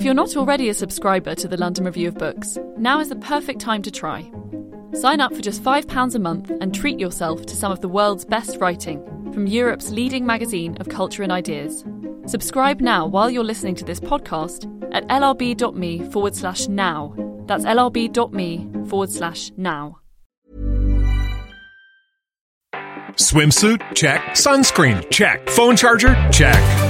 If you're not already a subscriber to the London Review of Books, now is the perfect time to try. Sign up for just £5 a month and treat yourself to some of the world's best writing from Europe's leading magazine of culture and ideas. Subscribe now while you're listening to this podcast at lrb.me forward slash now. That's lrb.me forward slash now. Swimsuit? Check. Sunscreen? Check. Phone charger? Check.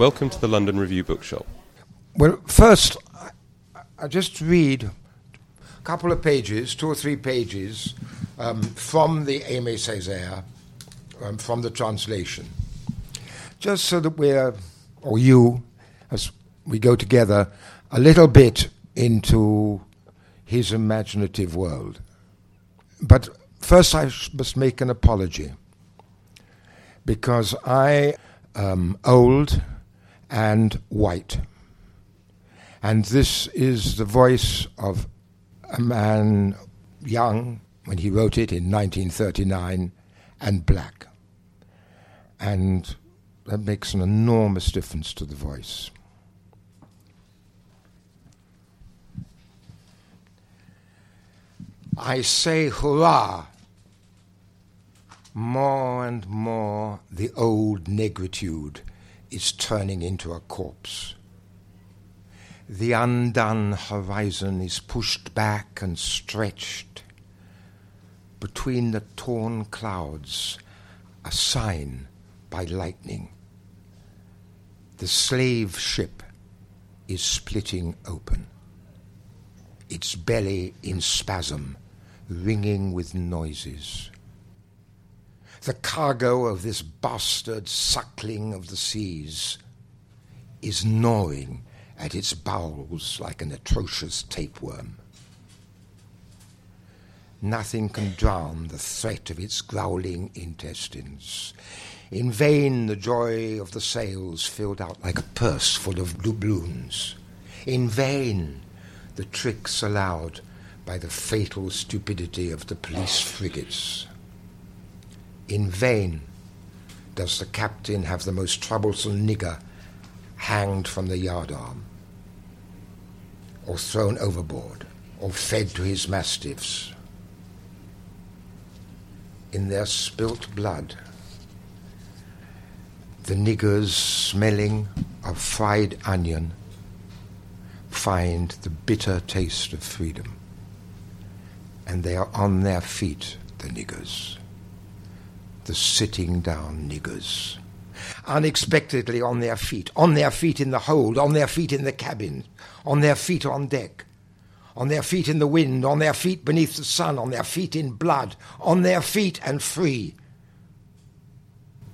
Welcome to the London Review Bookshop. Well, first, I, just read a couple of pages, two or three pages, um, from the Aimé Césaire, um, from the translation, just so that we're, or you, as we go together, a little bit into his imaginative world. But first, I must make an apology because I am old and white. And this is the voice of a man young when he wrote it in 1939 and black. And that makes an enormous difference to the voice. I say hurrah! More and more the old negritude is turning into a corpse. The undone horizon is pushed back and stretched. Between the torn clouds, a sign by lightning. The slave ship is splitting open, its belly in spasm, ringing with noises. The cargo of this bastard suckling of the seas is gnawing at its bowels like an atrocious tapeworm. Nothing can drown the threat of its growling intestines. In vain the joy of the sails filled out like a purse full of doubloons. In vain the tricks allowed by the fatal stupidity of the police frigates. In vain does the captain have the most troublesome nigger hanged from the yardarm, or thrown overboard, or fed to his mastiffs. In their spilt blood, the niggers smelling of fried onion find the bitter taste of freedom, and they are on their feet, the niggers the sitting down niggers. Unexpectedly on their feet, on their feet in the hold, on their feet in the cabin, on their feet on deck, on their feet in the wind, on their feet beneath the sun, on their feet in blood, on their feet and free,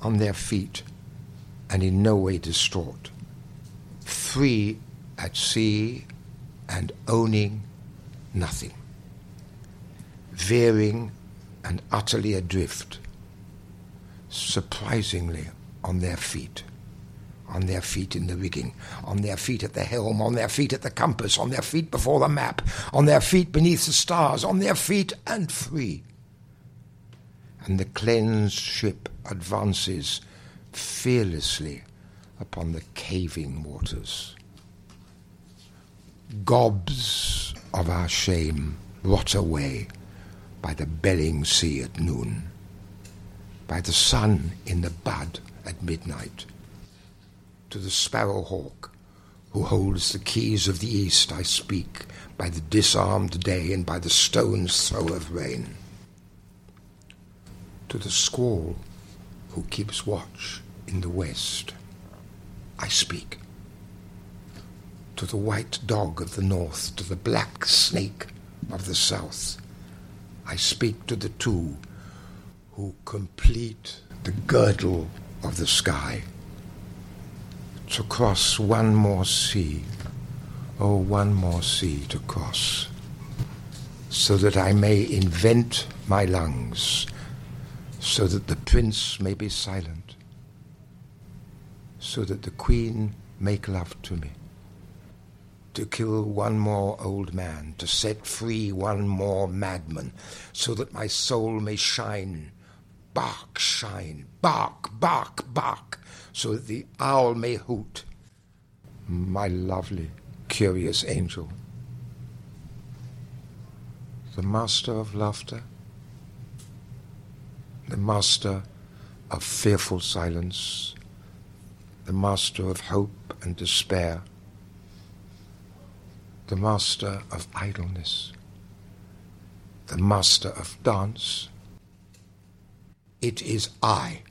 on their feet and in no way distraught, free at sea and owning nothing, veering and utterly adrift surprisingly on their feet. On their feet in the rigging, on their feet at the helm, on their feet at the compass, on their feet before the map, on their feet beneath the stars, on their feet and free. And the cleansed ship advances fearlessly upon the caving waters. Gobs of our shame rot away by the belling sea at noon by the sun in the bud at midnight. To the sparrow hawk who holds the keys of the east, I speak by the disarmed day and by the stone's throw of rain. To the squall who keeps watch in the west, I speak. To the white dog of the north, to the black snake of the south, I speak to the two who complete the girdle of the sky. to cross one more sea, oh, one more sea to cross, so that I may invent my lungs, so that the prince may be silent, so that the queen make love to me to kill one more old man, to set free one more madman, so that my soul may shine, bark, shine, bark, bark, bark, so that the owl may hoot. My lovely, curious angel, the master of laughter, the master of fearful silence, the master of hope and despair. The master of idleness, the master of dance. It is I.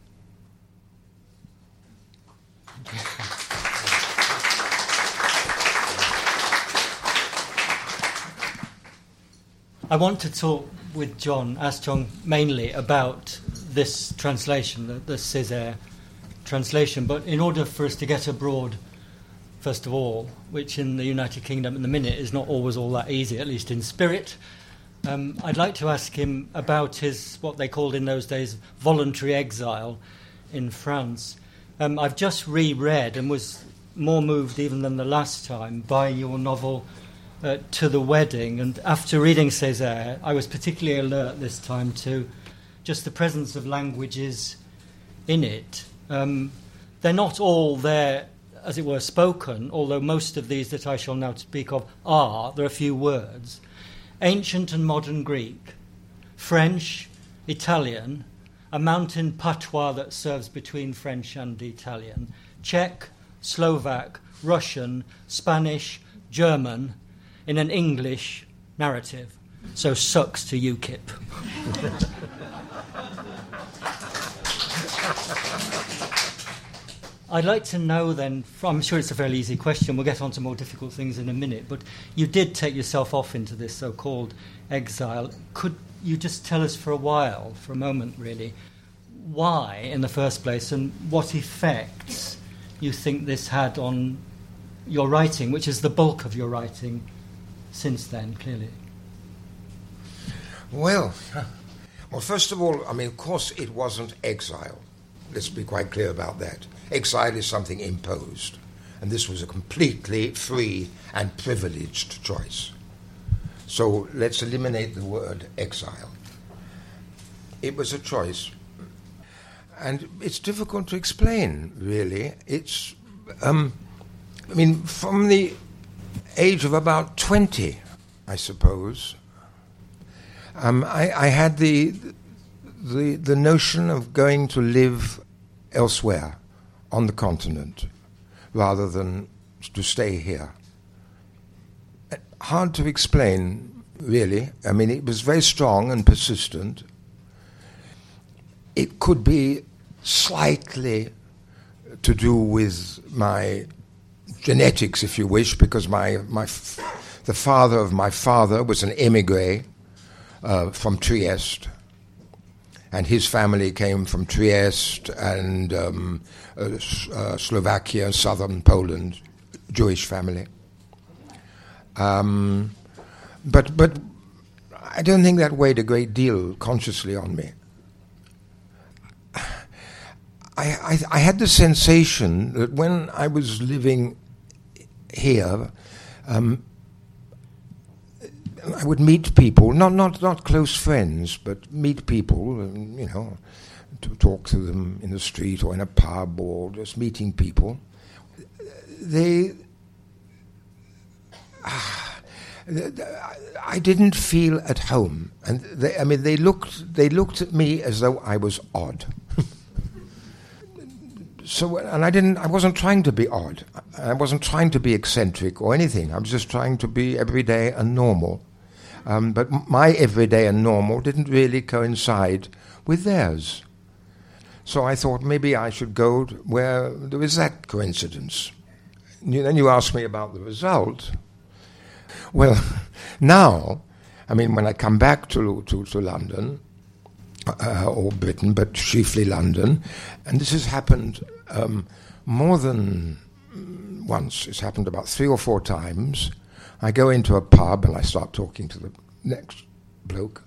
I want to talk with John, ask John mainly about this translation, the, the Césaire translation, but in order for us to get abroad, first of all, which in the United Kingdom in the minute is not always all that easy, at least in spirit. Um, I'd like to ask him about his, what they called in those days, voluntary exile in France. Um, I've just reread and was more moved even than the last time by your novel uh, To the Wedding. And after reading Césaire, I was particularly alert this time to just the presence of languages in it. Um, they're not all there as it were, spoken, although most of these that I shall now speak of are, there are a few words, ancient and modern Greek, French, Italian, a mountain patois that serves between French and Italian, Czech, Slovak, Russian, Spanish, German, in an English narrative. So sucks to UKIP. I'd like to know then, I'm sure it's a fairly easy question, we'll get on to more difficult things in a minute, but you did take yourself off into this so called exile. Could you just tell us for a while, for a moment really, why in the first place and what effects you think this had on your writing, which is the bulk of your writing since then, clearly? Well, well, first of all, I mean, of course, it wasn't exile. Let's be quite clear about that. Exile is something imposed, and this was a completely free and privileged choice. So let's eliminate the word exile. It was a choice. And it's difficult to explain, really. It's, um, I mean, from the age of about 20, I suppose, um, I, I, had the, the, the notion of going to live elsewhere on the continent rather than to stay here. Hard to explain, really. I mean, it was very strong and persistent. It could be slightly to do with my genetics, if you wish, because my, my f- the father of my father was an emigre uh, from Trieste and his family came from Trieste and um, uh, uh, Slovakia, southern Poland, Jewish family. Um, but but I don't think that weighed a great deal consciously on me. I, I, I had the sensation that when I was living here, um, I would meet people, not not not close friends, but meet people, and, you know, to talk to them in the street or in a pub or just meeting people. They, ah, I didn't feel at home, and they, I mean, they looked they looked at me as though I was odd. so and I didn't I wasn't trying to be odd. I wasn't trying to be eccentric or anything. I was just trying to be everyday and normal. Um, but my everyday and normal didn't really coincide with theirs. So I thought maybe I should go where there was that coincidence. then you ask me about the result. Well, now, I mean, when I come back to, to, to London, uh, or Britain, but chiefly London, and this has happened um, more than once, it's happened about three or four times. I go into a pub and I start talking to the next bloke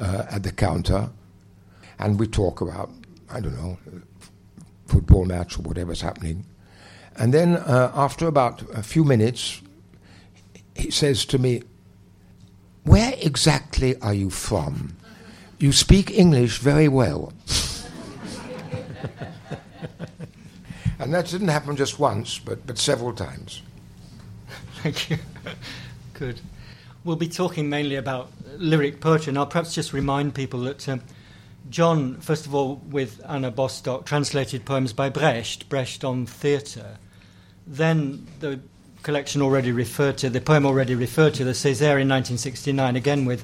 uh, at the counter, and we talk about, I don't know, football match or whatever's happening. And then uh, after about a few minutes, he says to me, Where exactly are you from? You speak English very well. and that didn't happen just once, but, but several times. Thank you. Good. We'll be talking mainly about lyric poetry, and I'll perhaps just remind people that um, John, first of all, with Anna Bostock, translated poems by Brecht, Brecht on theatre. Then the collection already referred to, the poem already referred to, the Césaire in 1969, again with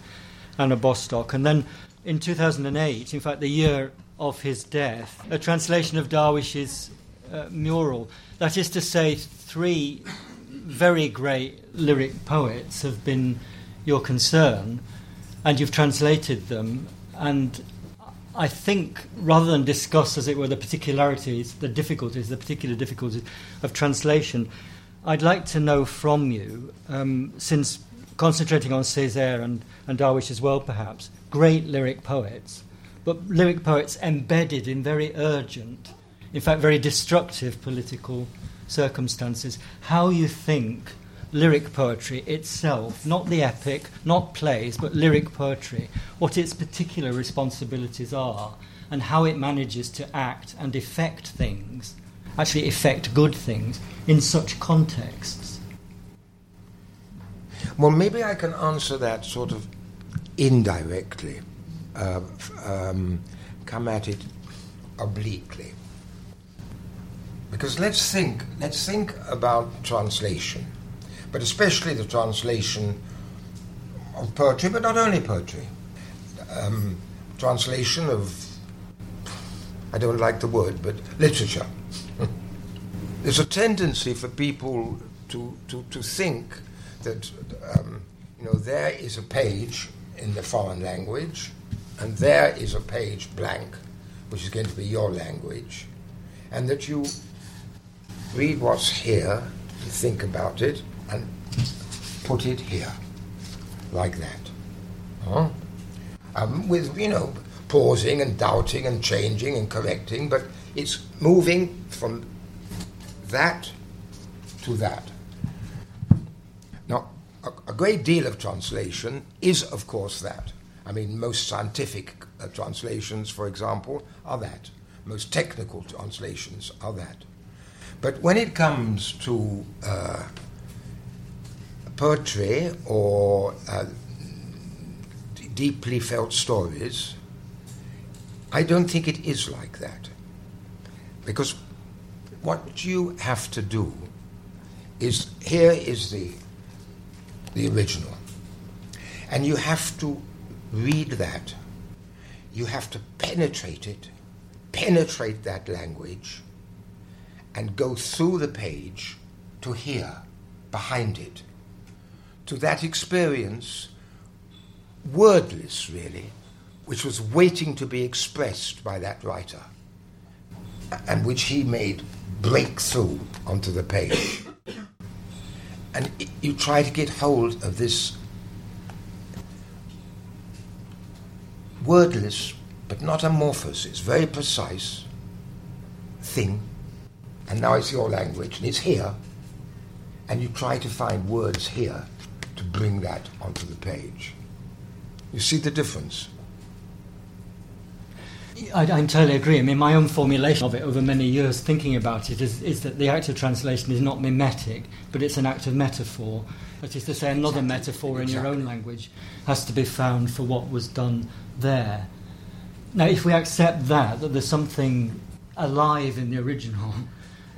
Anna Bostock. And then in 2008, in fact, the year of his death, a translation of Darwish's uh, mural. That is to say, three very great lyric poets have been your concern, and you've translated them. And I think rather than discuss, as it were, the particularities, the difficulties, the particular difficulties of translation, I'd like to know from you, um, since concentrating on Césaire and, and Darwish as well, perhaps, great lyric poets, but lyric poets embedded in very urgent, in fact, very destructive political circumstances, how you think lyric poetry itself, not the epic, not plays, but lyric poetry, what its particular responsibilities are, and how it manages to act and effect things, actually effect good things, in such contexts. Well, maybe I can answer that sort of indirectly, uh, um, come at it obliquely. Because let's think, let's think about translation but especially the translation of poetry, but not only poetry. Um, translation of, I don't like the word, but literature. There's a tendency for people to, to, to think that um, you know, there is a page in the foreign language, and there is a page blank, which is going to be your language, and that you read what's here, think about it, and put it here, like that. Huh? Um, with, you know, pausing and doubting and changing and correcting, but it's moving from that to that. Now, a, a great deal of translation is, of course, that. I mean, most scientific uh, translations, for example, are that. Most technical translations are that. But when it comes to uh, poetry or uh, deeply felt stories, I don't think it is like that. Because what you have to do is here is the, the original. And you have to read that. You have to penetrate it, penetrate that language, and go through the page to hear behind it to that experience, wordless really, which was waiting to be expressed by that writer, and which he made break through onto the page. And you try to get hold of this wordless but not amorphous, it's very precise thing, and now it's your language, and it's here, and you try to find words here to bring that onto the page. You see the difference? I, I, entirely agree. I mean, my own formulation of it over many years, thinking about it, is, is that the act of translation is not mimetic, but it's an act of metaphor. That is to say, another exactly. metaphor in exactly. your own language has to be found for what was done there. Now, if we accept that, that there's something alive in the original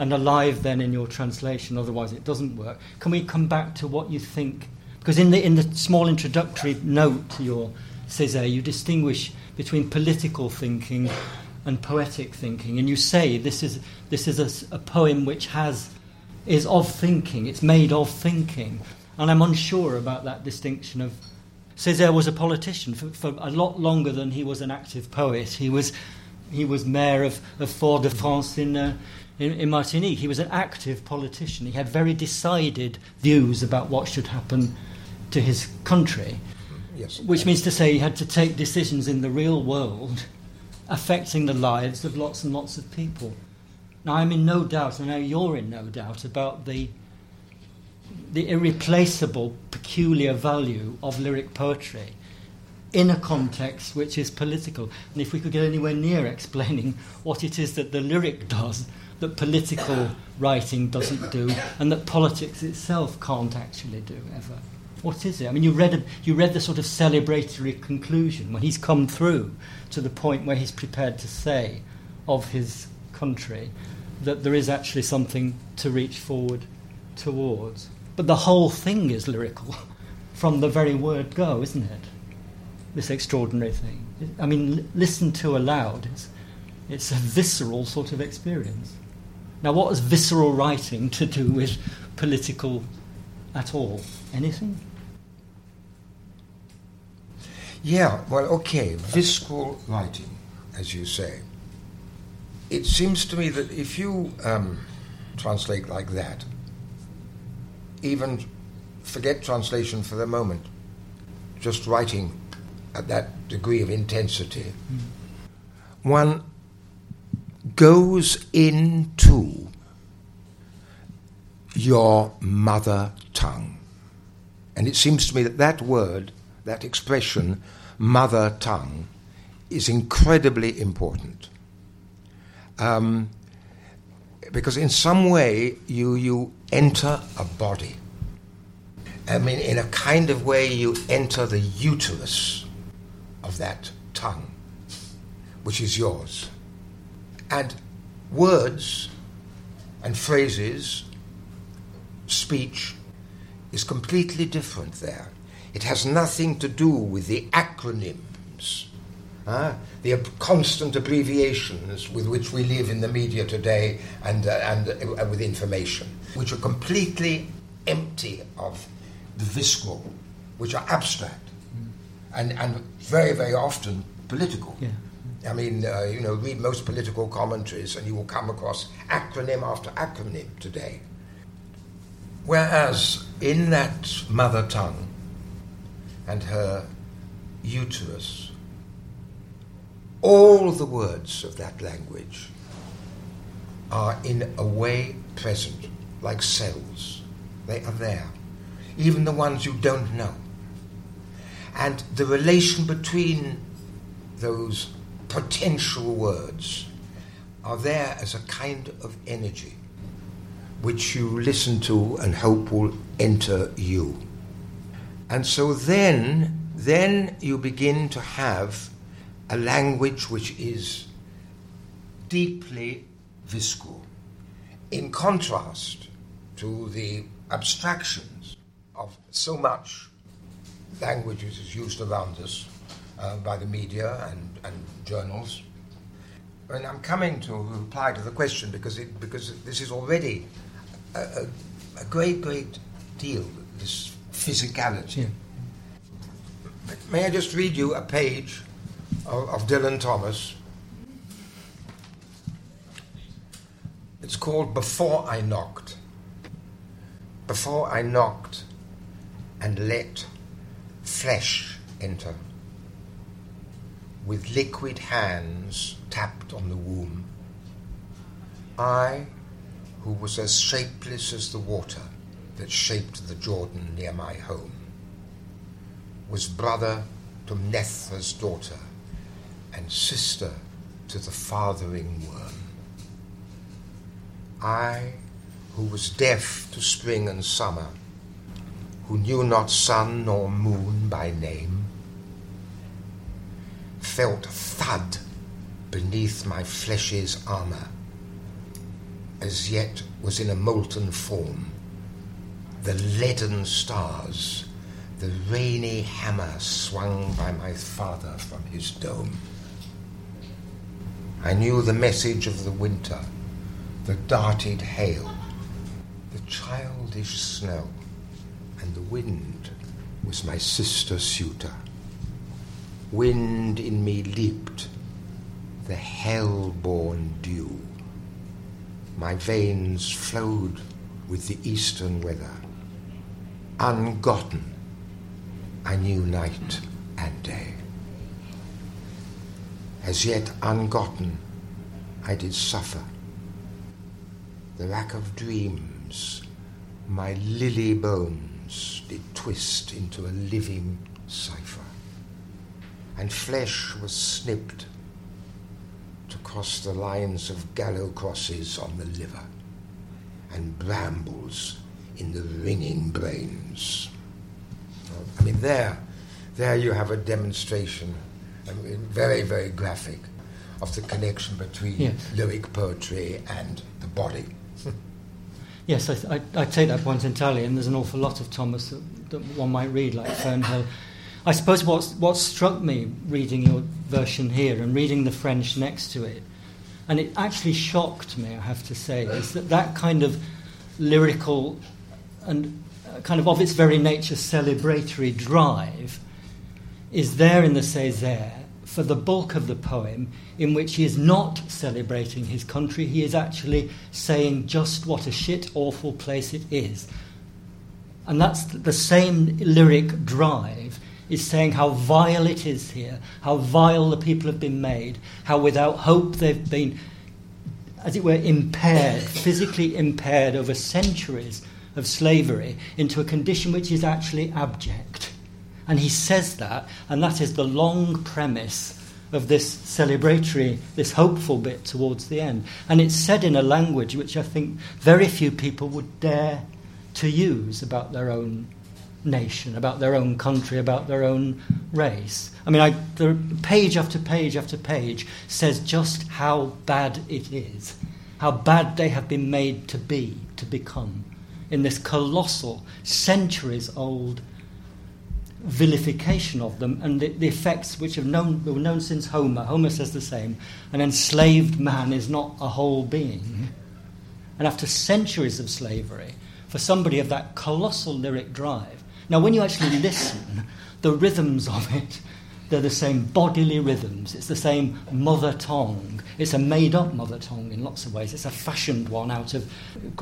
and alive then in your translation, otherwise it doesn't work, can we come back to what you think because in the, in the small introductory note to your Césaire, you distinguish between political thinking and poetic thinking, and you say this is, this is a, a poem which has, is of thinking, it's made of thinking. And I'm unsure about that distinction of. Césaire was a politician for, for a lot longer than he was an active poet. He was he was mayor of, of Fort-de-France in, uh, in, in Martinique. He was an active politician. He had very decided views about what should happen to his country. Yes. Which means to say he had to take decisions in the real world affecting the lives of lots and lots of people. Now, I'm in no doubt, and I know you're in no doubt, about the, the irreplaceable, peculiar value of lyric poetry in a context which is political. And if we could get anywhere near explaining what it is that the lyric does that political writing doesn't do and that politics itself can't actually do ever. What is it? I mean, you read, a, you read the sort of celebratory conclusion when he's come through to the point where he's prepared to say of his country that there is actually something to reach forward towards. But the whole thing is lyrical from the very word go, isn't it? This extraordinary thing. I mean, listen to aloud. It's, it's a visceral sort of experience. Now, what has visceral writing to do with political at all? Anything? Yeah, well, okay, visceral writing, as you say. It seems to me that if you um, translate like that, even forget translation for the moment, just writing at that degree of intensity, mm. one goes into your mother tongue. And it seems to me that that word, that expression, mother tongue, is incredibly important. Um, because in some way you, you enter a body. I mean, in a kind of way, you enter the uterus of that tongue, which is yours. And words and phrases, speech, is completely different there. It has nothing to do with the acronyms, uh, the constant abbreviations with which we live in the media today and, uh, and uh, with information, which are completely empty of the visceral, which are abstract mm. and, and very, very often political. Yeah. I mean, uh, you know, read most political commentaries and you will come across acronym after acronym today. Whereas in that mother tongue and her uterus, all the words of that language are in a way present, like cells. They are there, even the ones you don't know. And the relation between those potential words are there as a kind of energy which you listen to and hope will enter you. And so then, then you begin to have a language which is deeply visceral, in contrast to the abstractions of so much language which is used around us uh, by the media and, and journals. And I'm coming to reply to the question because, it, because this is already a, a, a great, great deal, this physicality. Yeah. May I just read you a page of, of Dylan Thomas? It's called Before I Knocked. Before I knocked and let flesh enter with liquid hands tapped on the womb. I, who was as shapeless as the water that shaped the Jordan near my home, was brother to Mnetha's daughter and sister to the fathering worm. I, who was deaf to spring and summer, who knew not sun nor moon by name, felt thud beneath my flesh's armour, as yet was in a molten form. The leaden stars, the rainy hammer swung by my father from his dome. I knew the message of the winter, the darted hail, the childish snow, and the wind was my sister suitor wind in me leaped, the hell-born dew. My veins flowed with the eastern weather. Ungotten, I knew night and day. As yet ungotten, I did suffer. The rack of dreams, my lily bones did twist into a living cipher, and flesh was snipped to cross the lines of gallow crosses on the liver, and brambles in the ringing brains. I mean, there, there you have a demonstration, I mean, very, very graphic, of the connection between Yes. lyric poetry and the body. Yes, I, I, I take that point entirely, and there's an awful lot of Thomas that, that one might read, like Fernhill. I suppose what's, what struck me reading your version here and reading the French next to it, and it actually shocked me, I have to say, is that that kind of lyrical and uh, kind of of its very nature celebratory drive is there in the Césaire for the bulk of the poem, in which he is not celebrating his country, he is actually saying just what a shit awful place it is. And that's the same lyric drive is saying how vile it is here, how vile the people have been made, how without hope they've been, as it were, impaired, physically impaired over centuries of slavery into a condition which is actually abject. And he says that, and that is the long premise of this celebratory, this hopeful bit towards the end. And it's said in a language which I think very few people would dare to use about their own nation, about their own country, about their own race. I mean, I, the page after page after page says just how bad it is, how bad they have been made to be, to become, in this colossal, centuries old vilification of them and the, the effects which have known, were known since Homer. Homer says the same. An enslaved man is not a whole being. Mm-hmm. And after centuries of slavery, for somebody of that colossal lyric drive, now when you actually listen, the rhythms of it, they're the same bodily rhythms. It's the same mother tongue. It's a made up mother tongue in lots of ways. It's a fashioned one out of,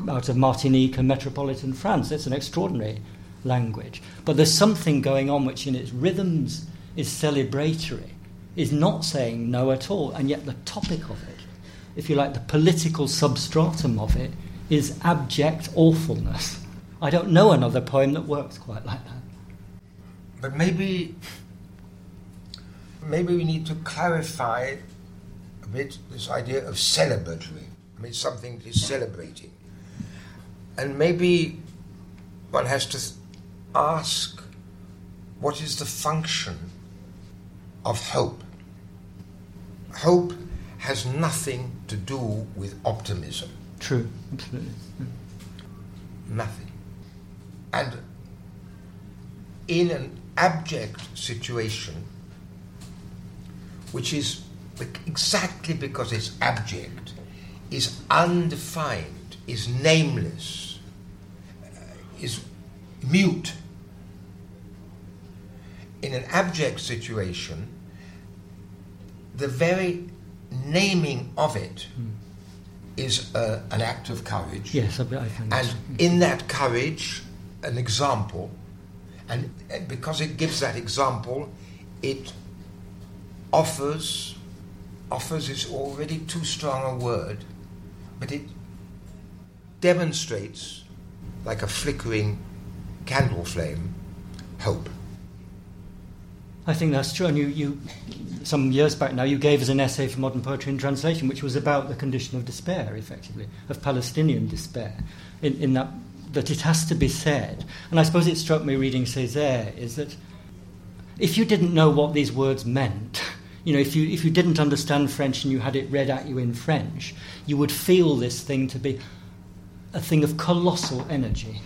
out of Martinique and metropolitan France. It's an extraordinary language. But there's something going on which, in its rhythms, is celebratory, is not saying no at all, and yet the topic of it, if you like, the political substratum of it, is abject awfulness. I don't know another poem that works quite like that. But maybe, maybe we need to clarify a bit this idea of celebratory. I mean, something that is celebrating. And maybe one has to ask what is the function of hope? Hope has nothing to do with optimism. True, absolutely. Nothing. And in an abject situation, which is exactly because it's abject, is undefined, is nameless, uh, is mute. In an abject situation, the very naming of it is uh, an act of courage. Yes, I, I think And in that courage, an example, and because it gives that example, it offers, offers is already too strong a word, but it demonstrates, like a flickering candle flame, hope. I think that's true. And you, you, some years back now, you gave us an essay for modern poetry in translation, which was about the condition of despair, effectively, of Palestinian despair, in, in that, that it has to be said. And I suppose it struck me reading Césaire is that if you didn't know what these words meant, you know, if you, if you didn't understand French and you had it read at you in French, you would feel this thing to be a thing of colossal energy.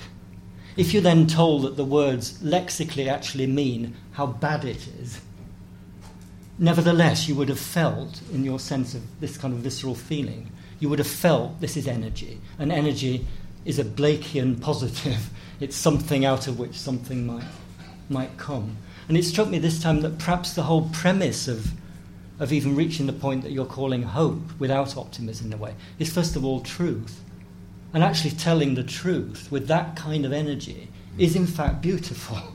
If you're then told that the words lexically actually mean how bad it is, nevertheless, you would have felt, in your sense of this kind of visceral feeling, you would have felt this is energy. an energy is a Blakean positive. It's something out of which something might, might come. And it struck me this time that perhaps the whole premise of of even reaching the point that you're calling hope without optimism in a way is first of all truth. And actually telling the truth with that kind of energy is in fact beautiful.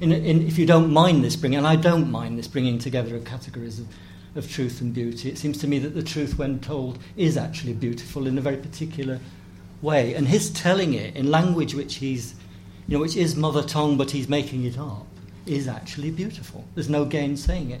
In, in, if you don't mind this bringing, and I don't mind this bringing together of categories of, of truth and beauty, it seems to me that the truth, when told, is actually beautiful in a very particular way. And his telling it in language which he's, you know, which is mother tongue, but he's making it up, is actually beautiful. There's no gainsaying it.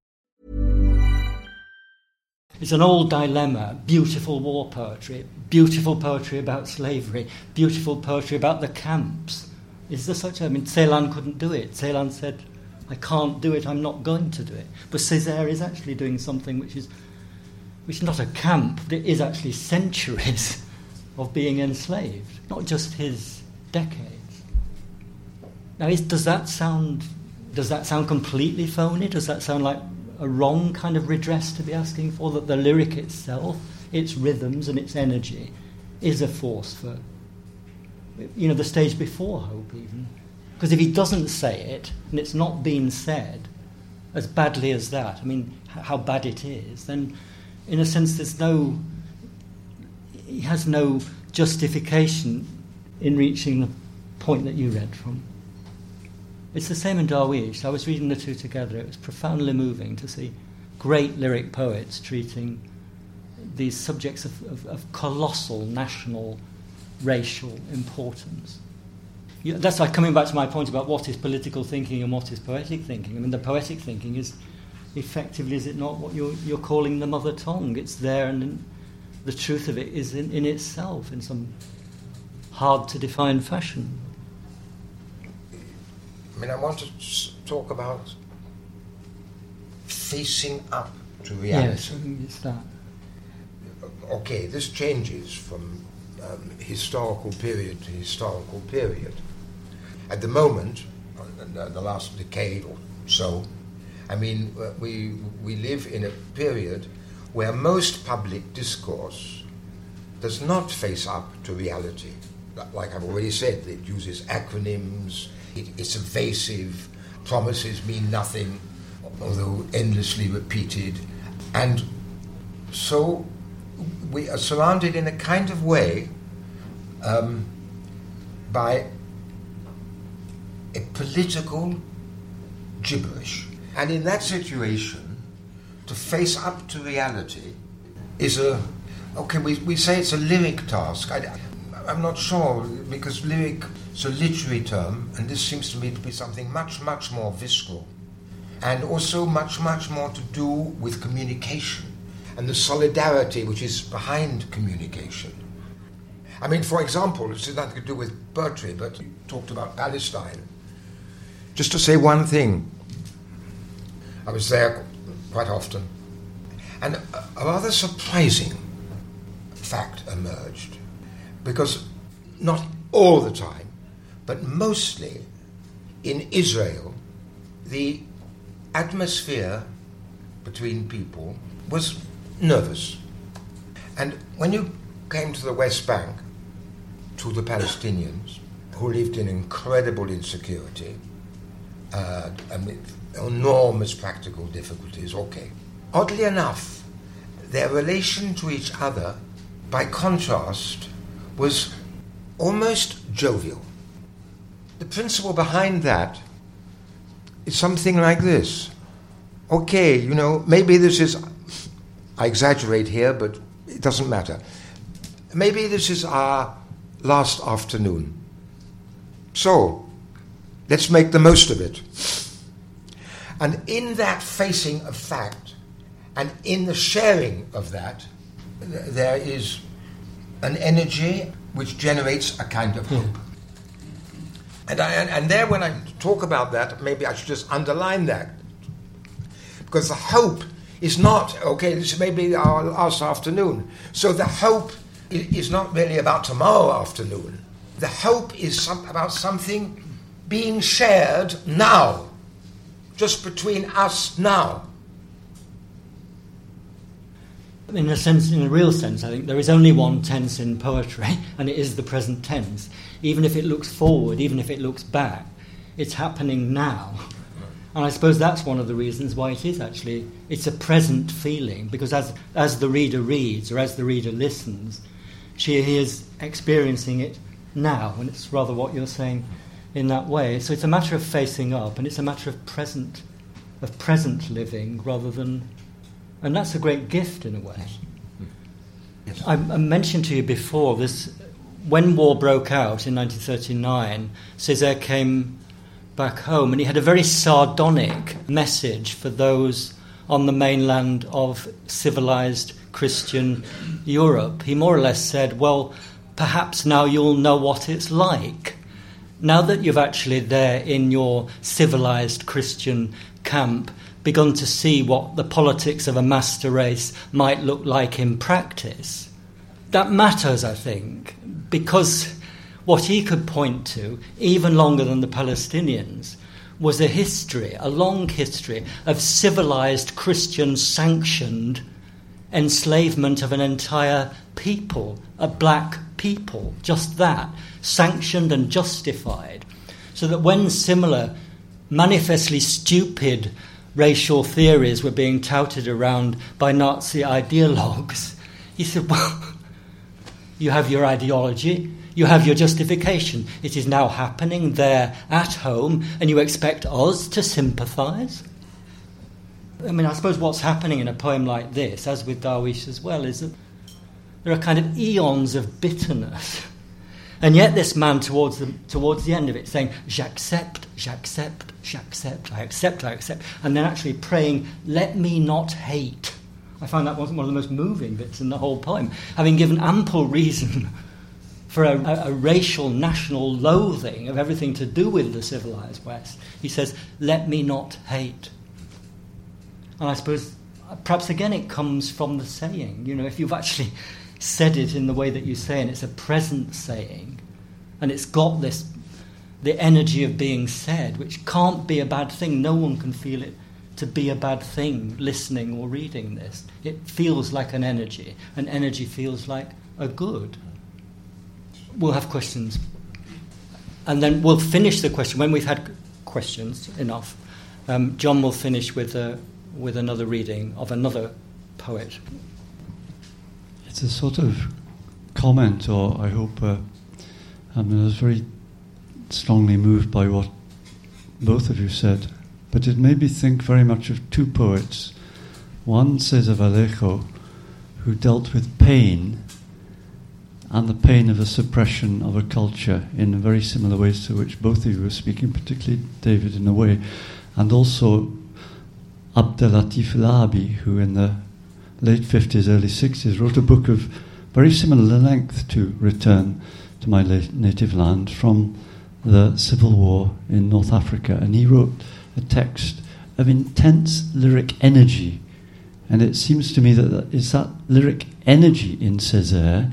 It's an old dilemma. Beautiful war poetry, beautiful poetry about slavery, beautiful poetry about the camps. Is there such a. I mean, Celan couldn't do it. Celan said, I can't do it, I'm not going to do it. But Césaire is actually doing something which is, which is not a camp, but it is actually centuries of being enslaved, not just his decades. Now, is, does that sound does that sound completely phony? Does that sound like a wrong kind of redress to be asking for? That the lyric itself, its rhythms and its energy, is a force for, you know, the stage before hope, even. Because if he doesn't say it, and it's not being said as badly as that, I mean, how bad it is, then in a sense there's no, he has no justification in reaching the point that you read from. It's the same in Darwish. I was reading the two together. It was profoundly moving to see great lyric poets treating these subjects of, of, of colossal national, racial importance. That's like coming back to my point about what is political thinking and what is poetic thinking. I mean, the poetic thinking is effectively, is it not what you're, you're calling the mother tongue? It's there, and the truth of it is in, in itself in some hard to define fashion. I mean, I want to talk about facing up to reality. Yes. Okay, this changes from um, historical period to historical period. At the moment, uh, the last decade or so, I mean, uh, we, we live in a period where most public discourse does not face up to reality. Like I've already said, it uses acronyms, it, it's evasive, promises mean nothing, although endlessly repeated. And so we are surrounded in a kind of way um, by a political gibberish. And in that situation, to face up to reality is a, okay, we, we say it's a lyric task. I, I'm not sure, because lyric it's a literary term, and this seems to me to be something much, much more visceral, and also much, much more to do with communication and the solidarity which is behind communication. I mean, for example, this has nothing to do with poetry, but you talked about Palestine. Just to say one thing, I was there quite often, and a rather surprising fact emerged, because not all the time but mostly in Israel, the atmosphere between people was nervous. And when you came to the West Bank, to the Palestinians, who lived in incredible insecurity uh, enormous practical difficulties, okay. Oddly enough, their relation to each other, by contrast, was almost jovial. The principle behind that is something like this. Okay, you know, maybe this is, I exaggerate here, but it doesn't matter. Maybe this is our last afternoon. So, let's make the most of it. And in that facing of fact, and in the sharing of that, there is an energy which generates a kind of hope. And, I, and, there, when I talk about that, maybe I should just underline that. Because the hope is not, okay, this may be our last afternoon. So the hope is not really about tomorrow afternoon. The hope is some, about something being shared now, just between us now. in a sense, in a real sense, I think there is only one tense in poetry, and it is the present tense. Even if it looks forward, even if it looks back, it's happening now. And I suppose that's one of the reasons why it is actually it's a present feeling because as as the reader reads or as the reader listens, she is experiencing it now, and it's rather what you're saying in that way. So it's a matter of facing up, and it's a matter of present of present living rather than and that's a great gift in a way. Yes. I, I, mentioned to you before this when war broke out in 1939, Césaire came back home and he had a very sardonic message for those on the mainland of civilized Christian Europe. He more or less said, Well, perhaps now you'll know what it's like. Now that you've actually there in your civilized Christian camp, begun to see what the politics of a master race might look like in practice. That matters, I think, because what he could point to, even longer than the Palestinians, was a history, a long history of civilized Christian sanctioned enslavement of an entire people, a black people, just that, sanctioned and justified. So that when similar, manifestly stupid racial theories were being touted around by Nazi ideologues, he said, Well, you have your ideology, you have your justification. It is now happening there at home, and you expect us to sympathize? I mean, I suppose what's happening in a poem like this, as with Darwish as well, is that there are kind of eons of bitterness. And yet, this man, towards the, towards the end of it, saying, J'accepte, j'accepte, j'accept, I accept, I accept, and then actually praying, let me not hate. I find that one of the most moving bits in the whole poem. Having given ample reason for a, a, racial, national loathing of everything to do with the civilized West, he says, let me not hate. And I suppose uh, perhaps again it comes from the saying. You know, if you've actually said it in the way that you say, and it's a present saying, and it's got this the energy of being said, which can't be a bad thing. No one can feel it to be a bad thing listening or reading this. It feels like an energy, and energy feels like a good. We'll have questions. And then we'll finish the question. When we've had questions enough, um, John will finish with, a, with another reading of another poet. It's a sort of comment, or I hope, uh, I mean, I was very strongly moved by what both of you said, but it made me think very much of two poets. One, Cesar Vallejo, who dealt with pain and the pain of a suppression of a culture in very similar ways to which both of you were speaking, particularly David in a way, and also Abdellatif El-Arabi, who in the late 50s, early 60s wrote a book of very similar length to Return to My Native Land from the civil war in North Africa, and he wrote a text of intense lyric energy. And it seems to me that it's that lyric energy in Césaire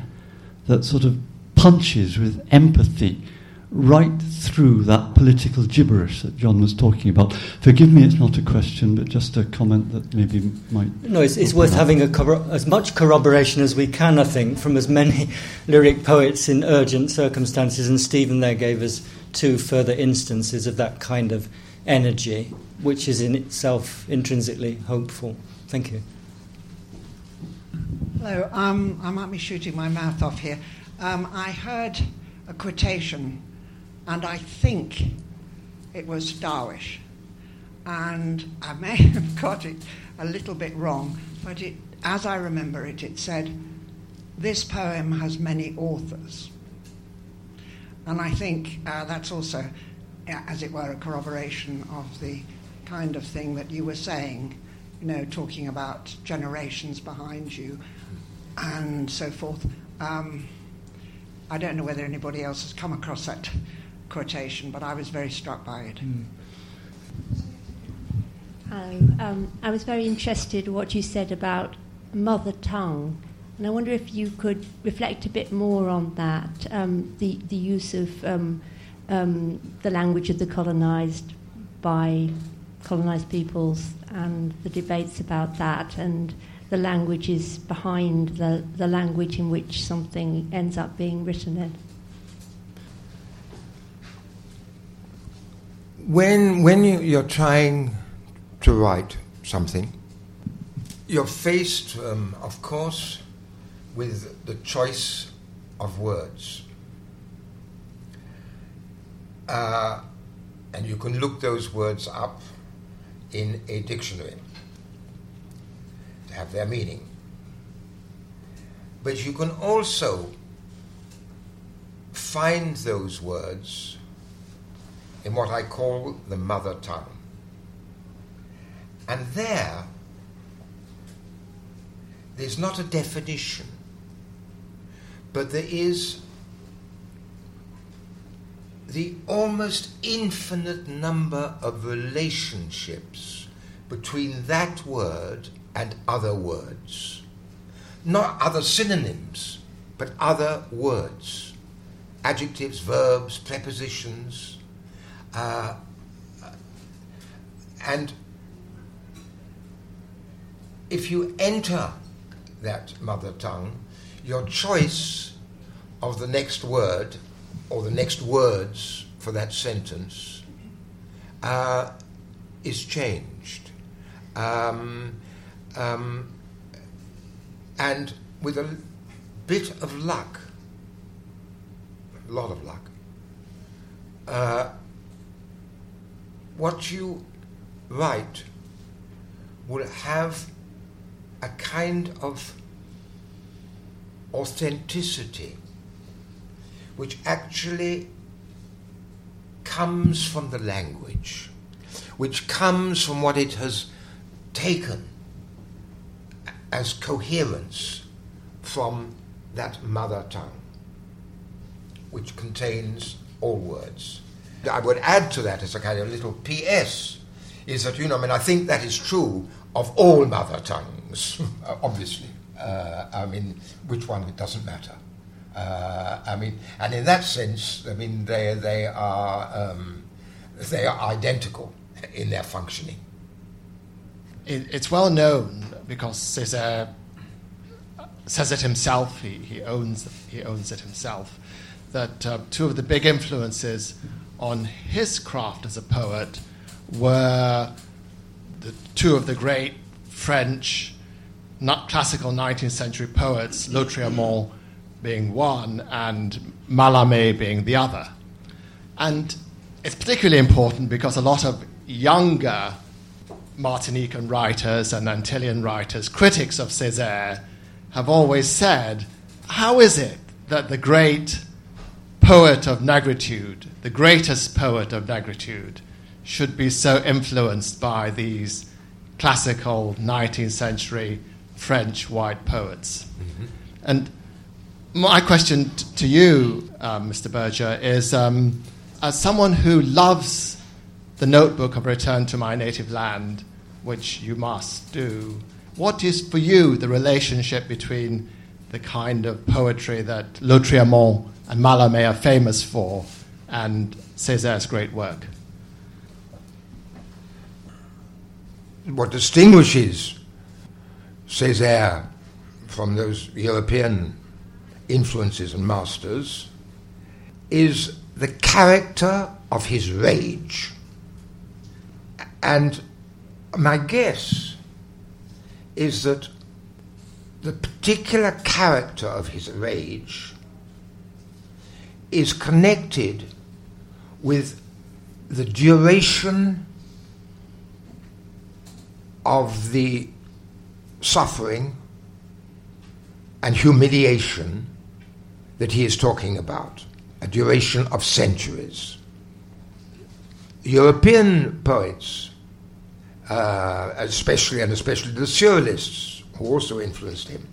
that sort of punches with empathy right through that political gibberish that John was talking about. Forgive me, it's not a question, but just a comment that maybe might. No, it's, it's worth up. having a as much corroboration as we can, I think, from as many lyric poets in urgent circumstances. And Stephen there gave us two further instances of that kind of energy, which is in itself intrinsically hopeful. Thank you. Hello, um, I might be shooting my mouth off here. Um, I heard a quotation and I think it was Darwish. and I may have got it a little bit wrong, but it, as I remember it, it said, This poem has many authors. And I think uh, that's also, as it were, a corroboration of the kind of thing that you were saying, you know, talking about generations behind you and so forth. Um, I don't know whether anybody else has come across that quotation, but I was very struck by it. Mm. Um, I was very interested in what you said about mother tongue, and I wonder if you could reflect a bit more on that, um, the, the use of um, the language of the colonised by colonised peoples and the debates about that and the languages behind the, the language in which something ends up being written in. When, when you, you're trying to write something, you're faced, um, of course, with the choice of words. Uh, and you can look those words up in a dictionary to have their meaning. But you can also find those words in what I call the mother tongue. And there, there's not a definition, but there is the almost infinite number of relationships between that word and other words. Not other synonyms, but other words. Adjectives, verbs, prepositions. Uh, and if you enter that mother tongue, your choice of the next word or the next words for that sentence uh, is changed. Um, um, and with a bit of luck, a lot of luck, uh, what you write will have a kind of authenticity which actually comes from the language, which comes from what it has taken as coherence from that mother tongue, which contains all words. I would add to that as a kind of little PS is that, you know, I mean, I think that is true of all mother tongues, obviously. Uh, I mean, which one, it doesn't matter. Uh, I mean, and in that sense, I mean, they, they, are, um, they are identical in their functioning. It, it's well known because Césaire says it himself, he, he, owns, he owns it himself, that uh, two of the big influences on his craft as a poet were the two of the great French not classical 19th century poets, Lautréamont being one and Mallarmé being the other. And it's particularly important because a lot of younger Martinican writers and Antillean writers, critics of Césaire, have always said, How is it that the great poet of negritude, the greatest poet of negritude, should be so influenced by these classical 19th century French white poets? Mm-hmm. And my question t- to you, uh, Mr. Berger, is um, as someone who loves the notebook of Return to My Native Land, which you must do, what is for you the relationship between the kind of poetry that Lautréamont and Mallarmé are famous for and Césaire's great work? What distinguishes Césaire from those European influences and masters is the character of his rage. And my guess is that the particular character of his rage is connected with the duration of the suffering and humiliation that he is talking about, a duration of centuries. European poets, uh, especially and especially the surrealists, who also influenced him,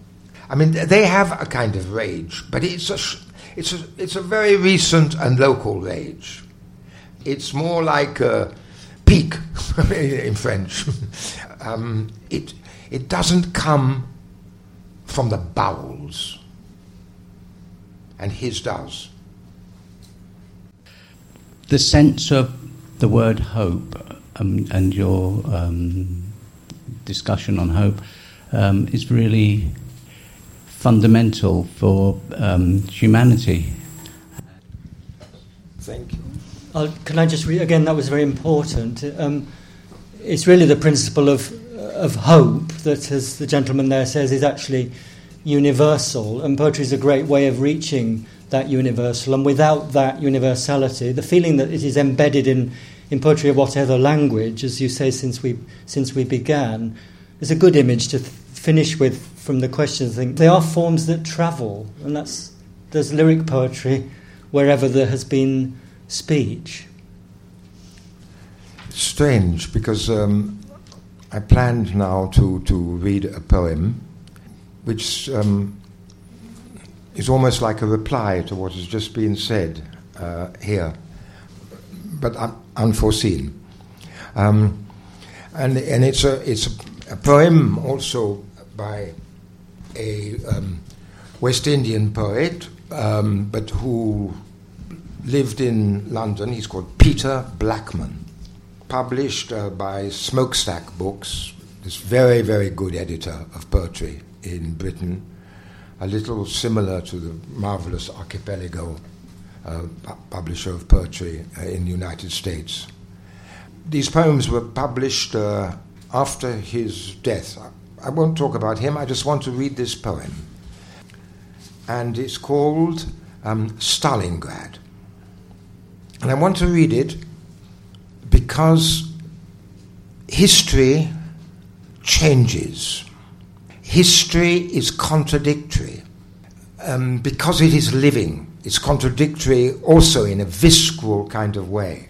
I mean, they have a kind of rage, but it's a, it's a, it's a very recent and local rage. It's more like a pique in French. um, it, it doesn't come from the bowels, and his does. The sense of the word hope um, and your um, discussion on hope um, is really fundamental for um, humanity. Thank you. Uh, can I just read again? That was very important. Um, it's really the principle of of hope that, as the gentleman there says, is actually universal, and poetry is a great way of reaching that universal. And without that universality, the feeling that it is embedded in in poetry of whatever language, as you say, since we since we began, is a good image to th- finish with from the question. I think they are forms that travel, and that's there's lyric poetry wherever there has been speech. Strange, because um, I planned now to, to read a poem which um, is almost like a reply to what has just been said uh, here, but un- unforeseen. Um, and, and it's, a, it's a, poem also by a um, West Indian poet, um, but who lived in London. He's called Peter Blackman, published uh, by Smokestack Books, this very, very good editor of poetry in Britain, a little similar to the marvelous Archipelago uh, pu- publisher of poetry uh, in the United States. These poems were published uh, after his death. I won't talk about him, I just want to read this poem. And it's called um, Stalingrad. And I want to read it because history changes. History is contradictory um, because it is living. It's contradictory also in a visceral kind of way.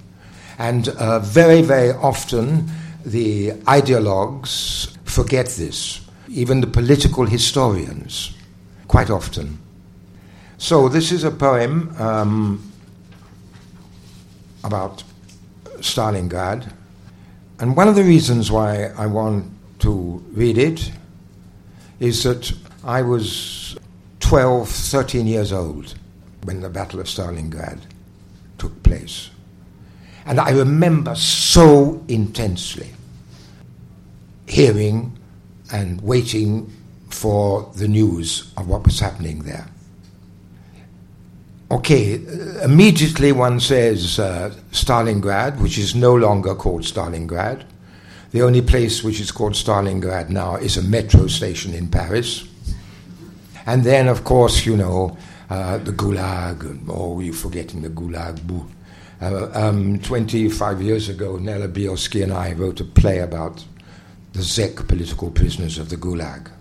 And uh, very, very often the ideologues forget this, even the political historians, quite often. So, this is a poem um, about Stalingrad. And one of the reasons why I want to read it is that I was 12, 13 years old when the Battle of Stalingrad took place. And I remember so intensely hearing and waiting for the news of what was happening there. Okay, immediately one says uh, Stalingrad, which is no longer called Stalingrad. The only place which is called Stalingrad now is a metro station in Paris. And then, of course, you know, uh, the Gulag, oh, you're forgetting the Gulag. Boo. Uh, um, 25 years ago, Nella Bielski and I wrote a play about the Zek political prisoners of the Gulag.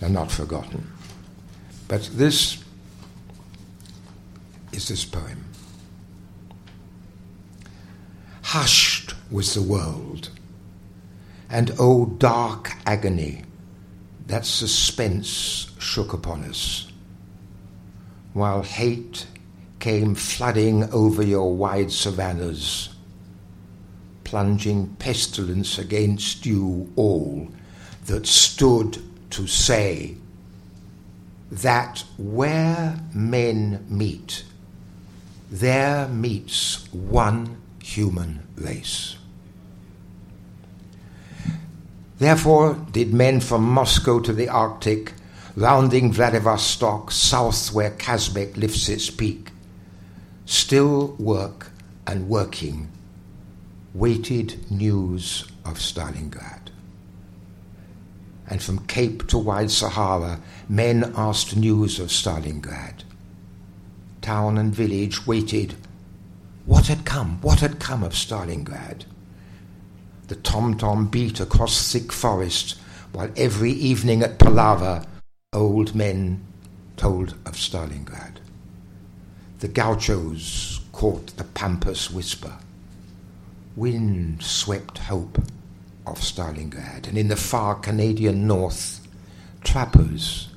They're not forgotten. But this is this poem. Hushed was the world, and oh, dark agony, that suspense shook upon us, while hate came flooding over your wide savannas, plunging pestilence against you all that stood to say that where men meet, there meets one human race. Therefore, did men from Moscow to the Arctic, rounding Vladivostok, south where Kazbek lifts its peak, still work and working, waited news of Stalingrad. And from Cape to wide Sahara, men asked news of Stalingrad. Town and village waited. What had come? What had come of Stalingrad? The tom tom beat across thick forest, while every evening at Palaver, old men told of Stalingrad. The gauchos caught the pampas whisper. Wind swept hope of Stalingrad, and in the far Canadian north, trappers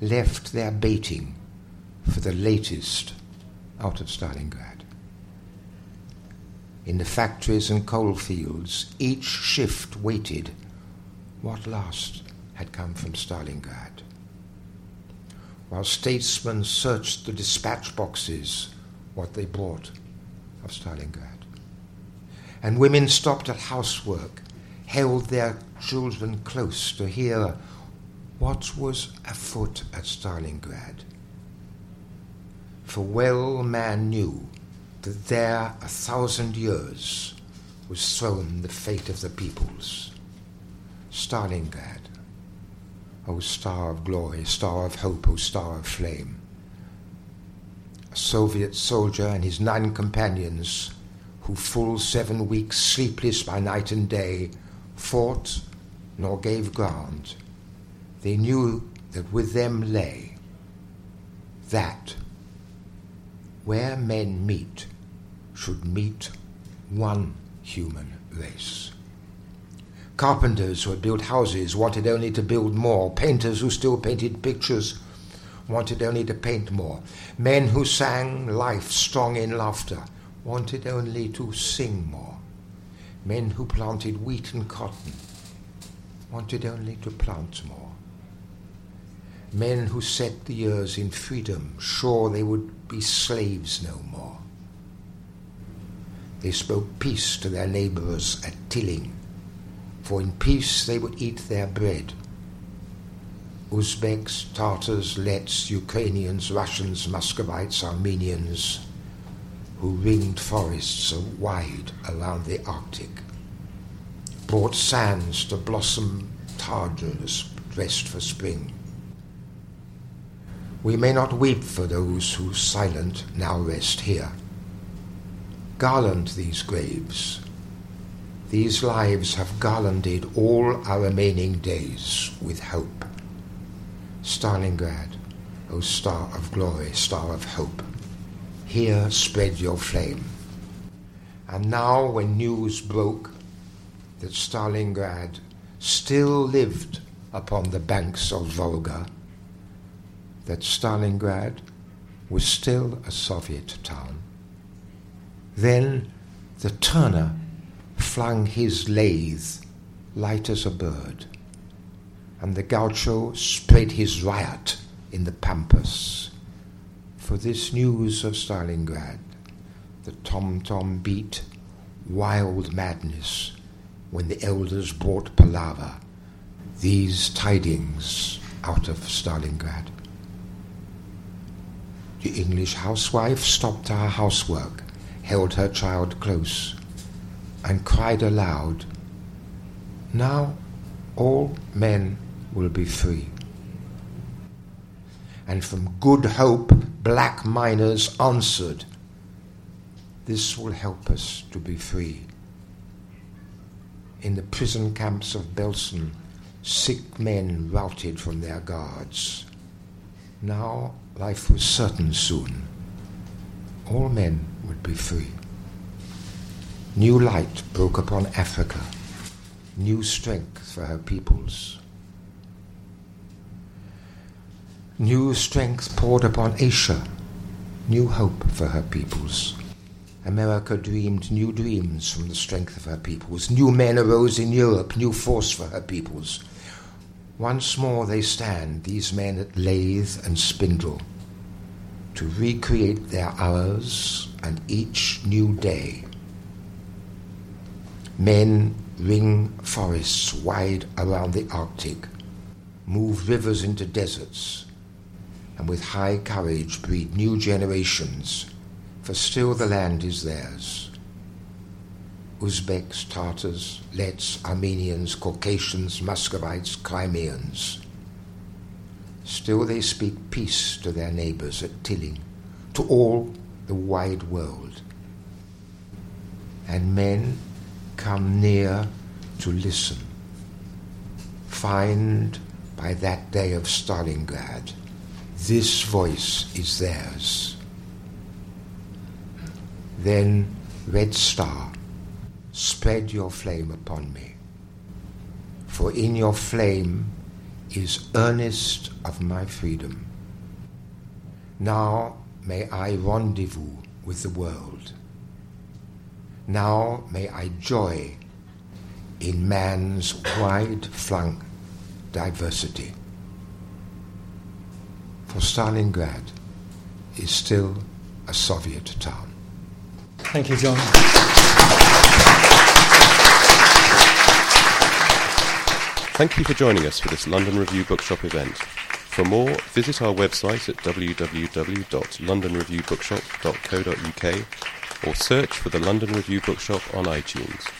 left their baiting for the latest out of Stalingrad. In the factories and coal fields, each shift waited what last had come from Stalingrad. While statesmen searched the dispatch boxes, what they brought of Stalingrad. And women stopped at housework, held their children close to hear what was afoot at Stalingrad. For well man knew that there a thousand years was thrown the fate of the peoples. Stalingrad, O star of glory, star of hope, O star of flame. A Soviet soldier and his nine companions, who full seven weeks sleepless by night and day, fought nor gave ground, they knew that with them lay that where men meet should meet one human race. Carpenters who had built houses wanted only to build more. Painters who still painted pictures wanted only to paint more. Men who sang life strong in laughter wanted only to sing more. Men who planted wheat and cotton wanted only to plant more. Men who set the years in freedom, sure they would be slaves no more. They spoke peace to their neighbors at Tilling, for in peace they would eat their bread. Uzbeks, Tartars, Letts, Ukrainians, Russians, Muscovites, Armenians, who ringed forests so wide around the Arctic, brought sands to blossom Tartars dressed for spring. We may not weep for those who silent now rest here. Garland these graves. These lives have garlanded all our remaining days with hope. Stalingrad, O star of glory, star of hope, here spread your flame. And now, when news broke that Stalingrad still lived upon the banks of Volga, that Stalingrad was still a Soviet town. Then the turner flung his lathe light as a bird, and the gaucho spread his riot in the pampas. For this news of Stalingrad, the tom tom beat wild madness when the elders brought palaver, these tidings out of Stalingrad. The English housewife stopped her housework, held her child close, and cried aloud, Now all men will be free. And from Good Hope, black miners answered, This will help us to be free. In the prison camps of Belsen, sick men routed from their guards. Now life was certain soon. All men would be free. New light broke upon Africa, new strength for her peoples. New strength poured upon Asia, new hope for her peoples. America dreamed new dreams from the strength of her peoples. New men arose in Europe, new force for her peoples. Once more they stand, these men at lathe and spindle, to recreate their hours and each new day. Men ring forests wide around the Arctic, move rivers into deserts, and with high courage breed new generations, for still the land is theirs. Uzbeks, Tartars, Letts, Armenians, Caucasians, Muscovites, Crimeans. Still they speak peace to their neighbors at Tilling, to all the wide world. And men come near to listen. Find by that day of Stalingrad, this voice is theirs. Then, Red Star, spread your flame upon me, for in your flame is earnest of my freedom. Now may I rendezvous with the world. Now may I joy in man's wide flung diversity. For Stalingrad is still a Soviet town. Thank you, John. Thank you for joining us for this London Review Bookshop event. For more, visit our website at www.londonreviewbookshop.co.uk or search for the London Review Bookshop on iTunes.